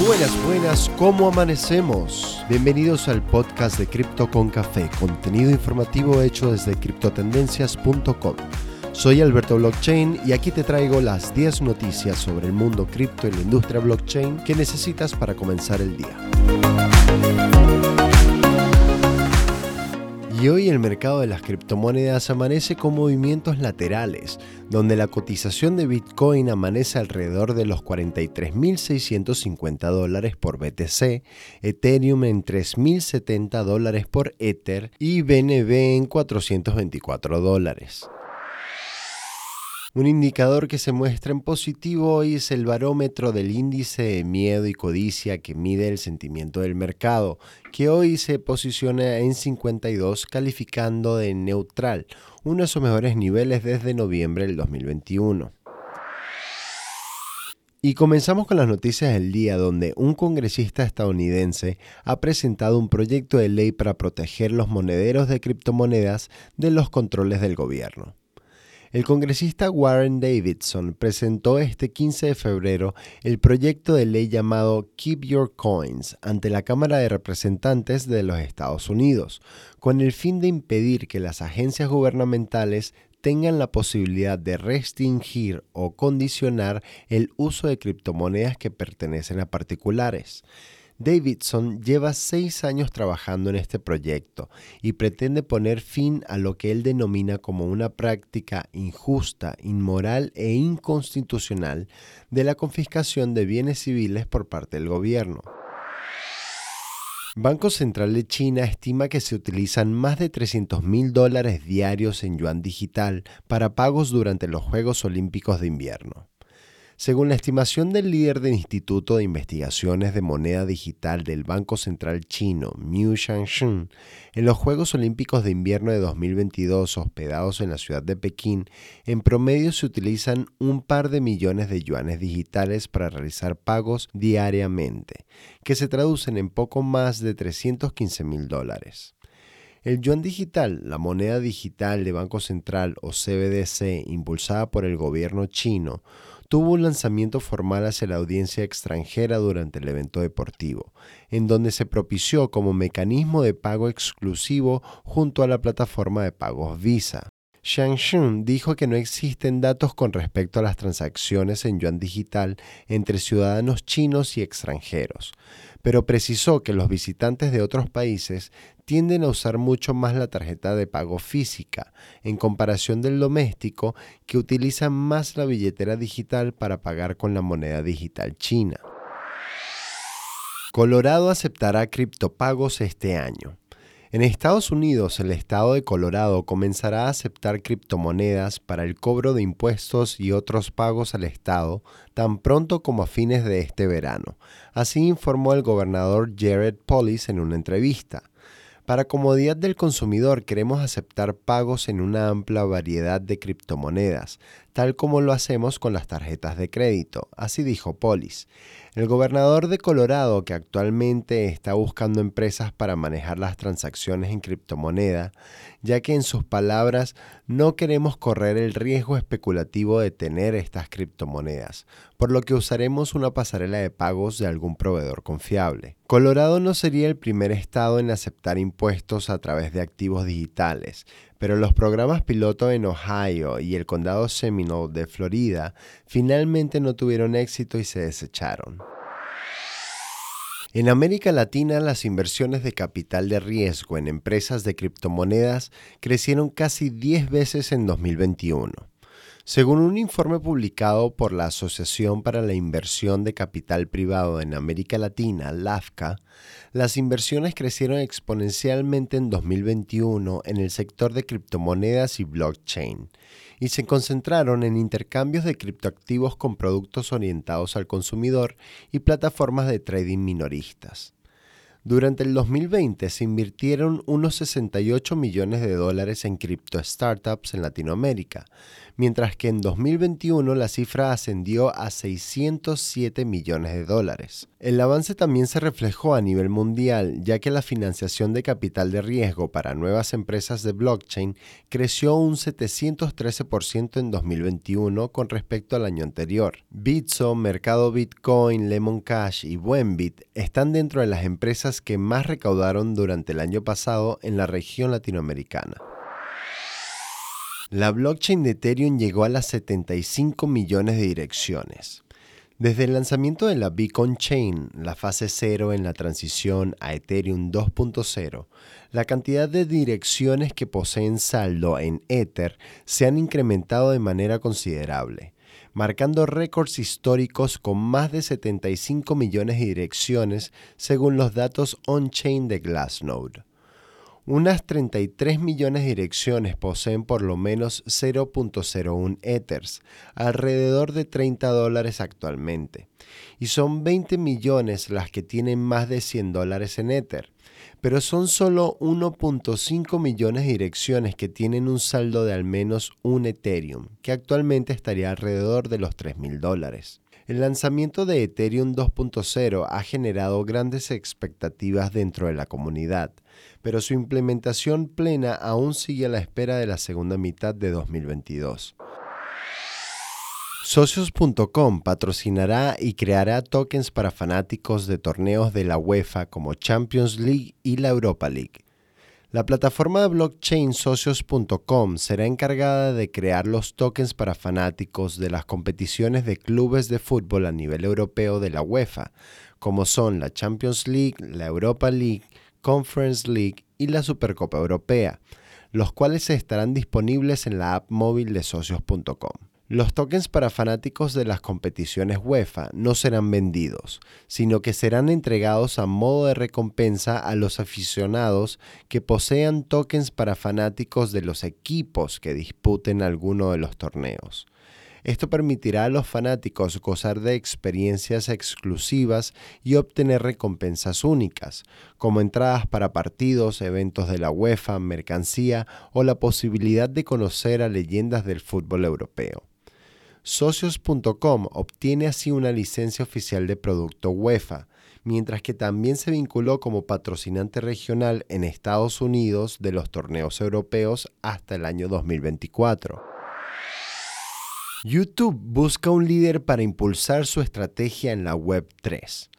Buenas, buenas, ¿cómo amanecemos? Bienvenidos al podcast de Cripto con Café, contenido informativo hecho desde criptotendencias.com. Soy Alberto Blockchain y aquí te traigo las 10 noticias sobre el mundo cripto y la industria blockchain que necesitas para comenzar el día. Y hoy el mercado de las criptomonedas amanece con movimientos laterales, donde la cotización de Bitcoin amanece alrededor de los 43.650 dólares por BTC, Ethereum en 3.070 dólares por Ether y BNB en 424 dólares. Un indicador que se muestra en positivo hoy es el barómetro del índice de miedo y codicia que mide el sentimiento del mercado, que hoy se posiciona en 52 calificando de neutral, uno de sus mejores niveles desde noviembre del 2021. Y comenzamos con las noticias del día donde un congresista estadounidense ha presentado un proyecto de ley para proteger los monederos de criptomonedas de los controles del gobierno. El congresista Warren Davidson presentó este 15 de febrero el proyecto de ley llamado Keep Your Coins ante la Cámara de Representantes de los Estados Unidos, con el fin de impedir que las agencias gubernamentales tengan la posibilidad de restringir o condicionar el uso de criptomonedas que pertenecen a particulares. Davidson lleva seis años trabajando en este proyecto y pretende poner fin a lo que él denomina como una práctica injusta, inmoral e inconstitucional de la confiscación de bienes civiles por parte del gobierno. Banco Central de China estima que se utilizan más de 300 mil dólares diarios en yuan digital para pagos durante los Juegos Olímpicos de Invierno. Según la estimación del líder del Instituto de Investigaciones de Moneda Digital del Banco Central Chino, Miu Shangshun, en los Juegos Olímpicos de Invierno de 2022 hospedados en la ciudad de Pekín, en promedio se utilizan un par de millones de yuanes digitales para realizar pagos diariamente, que se traducen en poco más de 315 mil dólares. El yuan digital, la moneda digital de Banco Central o CBDC impulsada por el gobierno chino, tuvo un lanzamiento formal hacia la audiencia extranjera durante el evento deportivo, en donde se propició como mecanismo de pago exclusivo junto a la plataforma de pagos Visa. Shang dijo que no existen datos con respecto a las transacciones en yuan digital entre ciudadanos chinos y extranjeros, pero precisó que los visitantes de otros países tienden a usar mucho más la tarjeta de pago física en comparación del doméstico que utilizan más la billetera digital para pagar con la moneda digital china. Colorado aceptará criptopagos este año. En Estados Unidos, el estado de Colorado comenzará a aceptar criptomonedas para el cobro de impuestos y otros pagos al estado tan pronto como a fines de este verano. Así informó el gobernador Jared Polis en una entrevista. Para comodidad del consumidor queremos aceptar pagos en una amplia variedad de criptomonedas, tal como lo hacemos con las tarjetas de crédito, así dijo Polis. El gobernador de Colorado, que actualmente está buscando empresas para manejar las transacciones en criptomoneda, ya que en sus palabras no queremos correr el riesgo especulativo de tener estas criptomonedas, por lo que usaremos una pasarela de pagos de algún proveedor confiable. Colorado no sería el primer estado en aceptar impuestos a través de activos digitales, pero los programas piloto en Ohio y el condado Seminole de Florida finalmente no tuvieron éxito y se desecharon. En América Latina, las inversiones de capital de riesgo en empresas de criptomonedas crecieron casi 10 veces en 2021. Según un informe publicado por la Asociación para la Inversión de Capital Privado en América Latina, LAFCA, las inversiones crecieron exponencialmente en 2021 en el sector de criptomonedas y blockchain y se concentraron en intercambios de criptoactivos con productos orientados al consumidor y plataformas de trading minoristas. Durante el 2020 se invirtieron unos 68 millones de dólares en cripto startups en Latinoamérica, mientras que en 2021 la cifra ascendió a 607 millones de dólares. El avance también se reflejó a nivel mundial, ya que la financiación de capital de riesgo para nuevas empresas de blockchain creció un 713% en 2021 con respecto al año anterior. Bitso, Mercado Bitcoin, Lemon Cash y Buenbit están dentro de las empresas que más recaudaron durante el año pasado en la región latinoamericana. La blockchain de Ethereum llegó a las 75 millones de direcciones. Desde el lanzamiento de la Beacon Chain, la fase cero en la transición a Ethereum 2.0, la cantidad de direcciones que poseen saldo en Ether se han incrementado de manera considerable, marcando récords históricos con más de 75 millones de direcciones según los datos on-chain de Glassnode. Unas 33 millones de direcciones poseen por lo menos 0.01 Ethers, alrededor de 30 dólares actualmente, y son 20 millones las que tienen más de 100 dólares en Ether, pero son solo 1.5 millones de direcciones que tienen un saldo de al menos un Ethereum, que actualmente estaría alrededor de los 3 mil dólares. El lanzamiento de Ethereum 2.0 ha generado grandes expectativas dentro de la comunidad, pero su implementación plena aún sigue a la espera de la segunda mitad de 2022. Socios.com patrocinará y creará tokens para fanáticos de torneos de la UEFA como Champions League y la Europa League. La plataforma de blockchain socios.com será encargada de crear los tokens para fanáticos de las competiciones de clubes de fútbol a nivel europeo de la UEFA, como son la Champions League, la Europa League, Conference League y la Supercopa Europea, los cuales estarán disponibles en la app móvil de socios.com. Los tokens para fanáticos de las competiciones UEFA no serán vendidos, sino que serán entregados a modo de recompensa a los aficionados que posean tokens para fanáticos de los equipos que disputen alguno de los torneos. Esto permitirá a los fanáticos gozar de experiencias exclusivas y obtener recompensas únicas, como entradas para partidos, eventos de la UEFA, mercancía o la posibilidad de conocer a leyendas del fútbol europeo. Socios.com obtiene así una licencia oficial de producto UEFA, mientras que también se vinculó como patrocinante regional en Estados Unidos de los torneos europeos hasta el año 2024. YouTube busca un líder para impulsar su estrategia en la Web 3.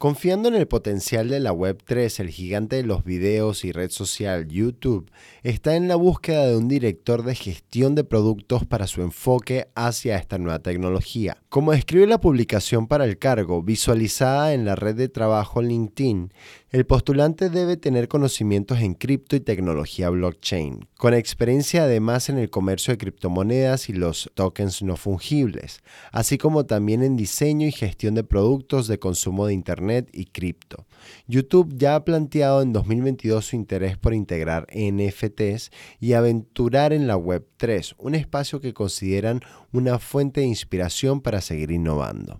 Confiando en el potencial de la Web3, el gigante de los videos y red social YouTube está en la búsqueda de un director de gestión de productos para su enfoque hacia esta nueva tecnología. Como describe la publicación para el cargo, visualizada en la red de trabajo LinkedIn, el postulante debe tener conocimientos en cripto y tecnología blockchain, con experiencia además en el comercio de criptomonedas y los tokens no fungibles, así como también en diseño y gestión de productos de consumo de Internet y cripto. YouTube ya ha planteado en 2022 su interés por integrar NFTs y aventurar en la Web3, un espacio que consideran una fuente de inspiración para seguir innovando.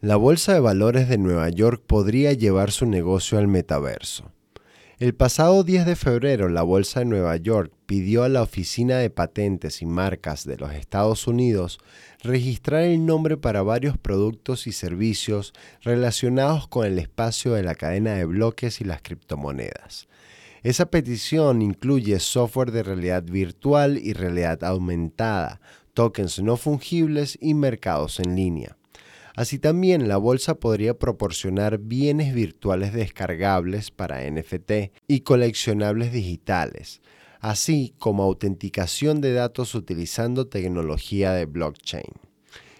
La Bolsa de Valores de Nueva York podría llevar su negocio al metaverso. El pasado 10 de febrero, la Bolsa de Nueva York pidió a la Oficina de Patentes y Marcas de los Estados Unidos registrar el nombre para varios productos y servicios relacionados con el espacio de la cadena de bloques y las criptomonedas. Esa petición incluye software de realidad virtual y realidad aumentada, tokens no fungibles y mercados en línea. Así también la bolsa podría proporcionar bienes virtuales descargables para NFT y coleccionables digitales, así como autenticación de datos utilizando tecnología de blockchain.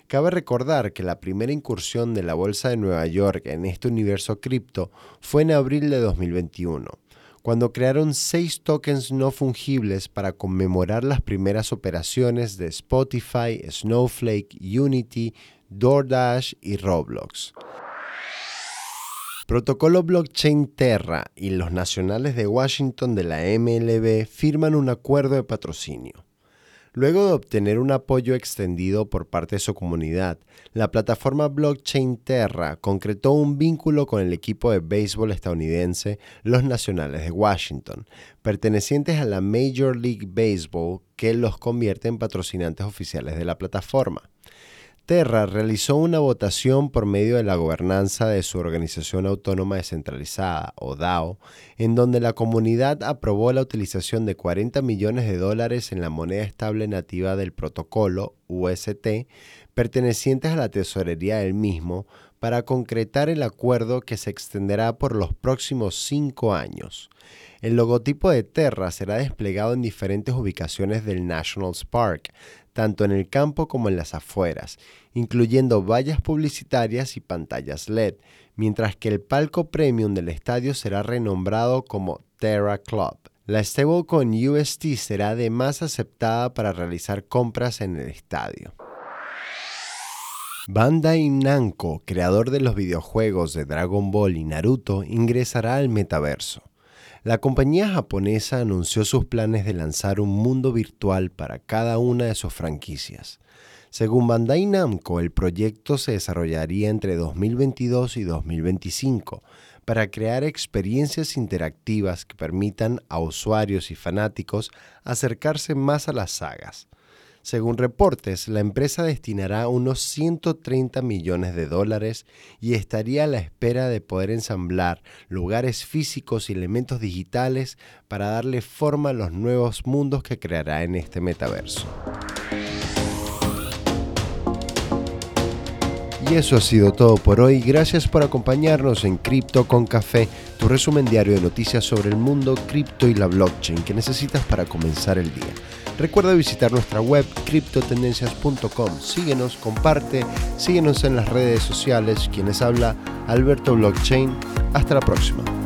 Cabe recordar que la primera incursión de la Bolsa de Nueva York en este universo cripto fue en abril de 2021, cuando crearon seis tokens no fungibles para conmemorar las primeras operaciones de Spotify, Snowflake, Unity, DoorDash y Roblox. Protocolo Blockchain Terra y los nacionales de Washington de la MLB firman un acuerdo de patrocinio. Luego de obtener un apoyo extendido por parte de su comunidad, la plataforma blockchain Terra concretó un vínculo con el equipo de béisbol estadounidense Los Nacionales de Washington, pertenecientes a la Major League Baseball, que los convierte en patrocinantes oficiales de la plataforma. Terra realizó una votación por medio de la gobernanza de su organización autónoma descentralizada, o DAO, en donde la comunidad aprobó la utilización de 40 millones de dólares en la moneda estable nativa del protocolo, UST, pertenecientes a la tesorería del mismo, para concretar el acuerdo que se extenderá por los próximos cinco años. El logotipo de Terra será desplegado en diferentes ubicaciones del National Park, tanto en el campo como en las afueras, incluyendo vallas publicitarias y pantallas LED, mientras que el palco premium del estadio será renombrado como Terra Club. La stablecoin UST será además aceptada para realizar compras en el estadio. Bandai Namco, creador de los videojuegos de Dragon Ball y Naruto, ingresará al metaverso. La compañía japonesa anunció sus planes de lanzar un mundo virtual para cada una de sus franquicias. Según Bandai Namco, el proyecto se desarrollaría entre 2022 y 2025 para crear experiencias interactivas que permitan a usuarios y fanáticos acercarse más a las sagas. Según reportes, la empresa destinará unos 130 millones de dólares y estaría a la espera de poder ensamblar lugares físicos y elementos digitales para darle forma a los nuevos mundos que creará en este metaverso. Y eso ha sido todo por hoy. Gracias por acompañarnos en Cripto con Café, tu resumen diario de noticias sobre el mundo cripto y la blockchain que necesitas para comenzar el día. Recuerda visitar nuestra web criptotendencias.com. Síguenos, comparte, síguenos en las redes sociales. Quienes habla Alberto Blockchain. Hasta la próxima.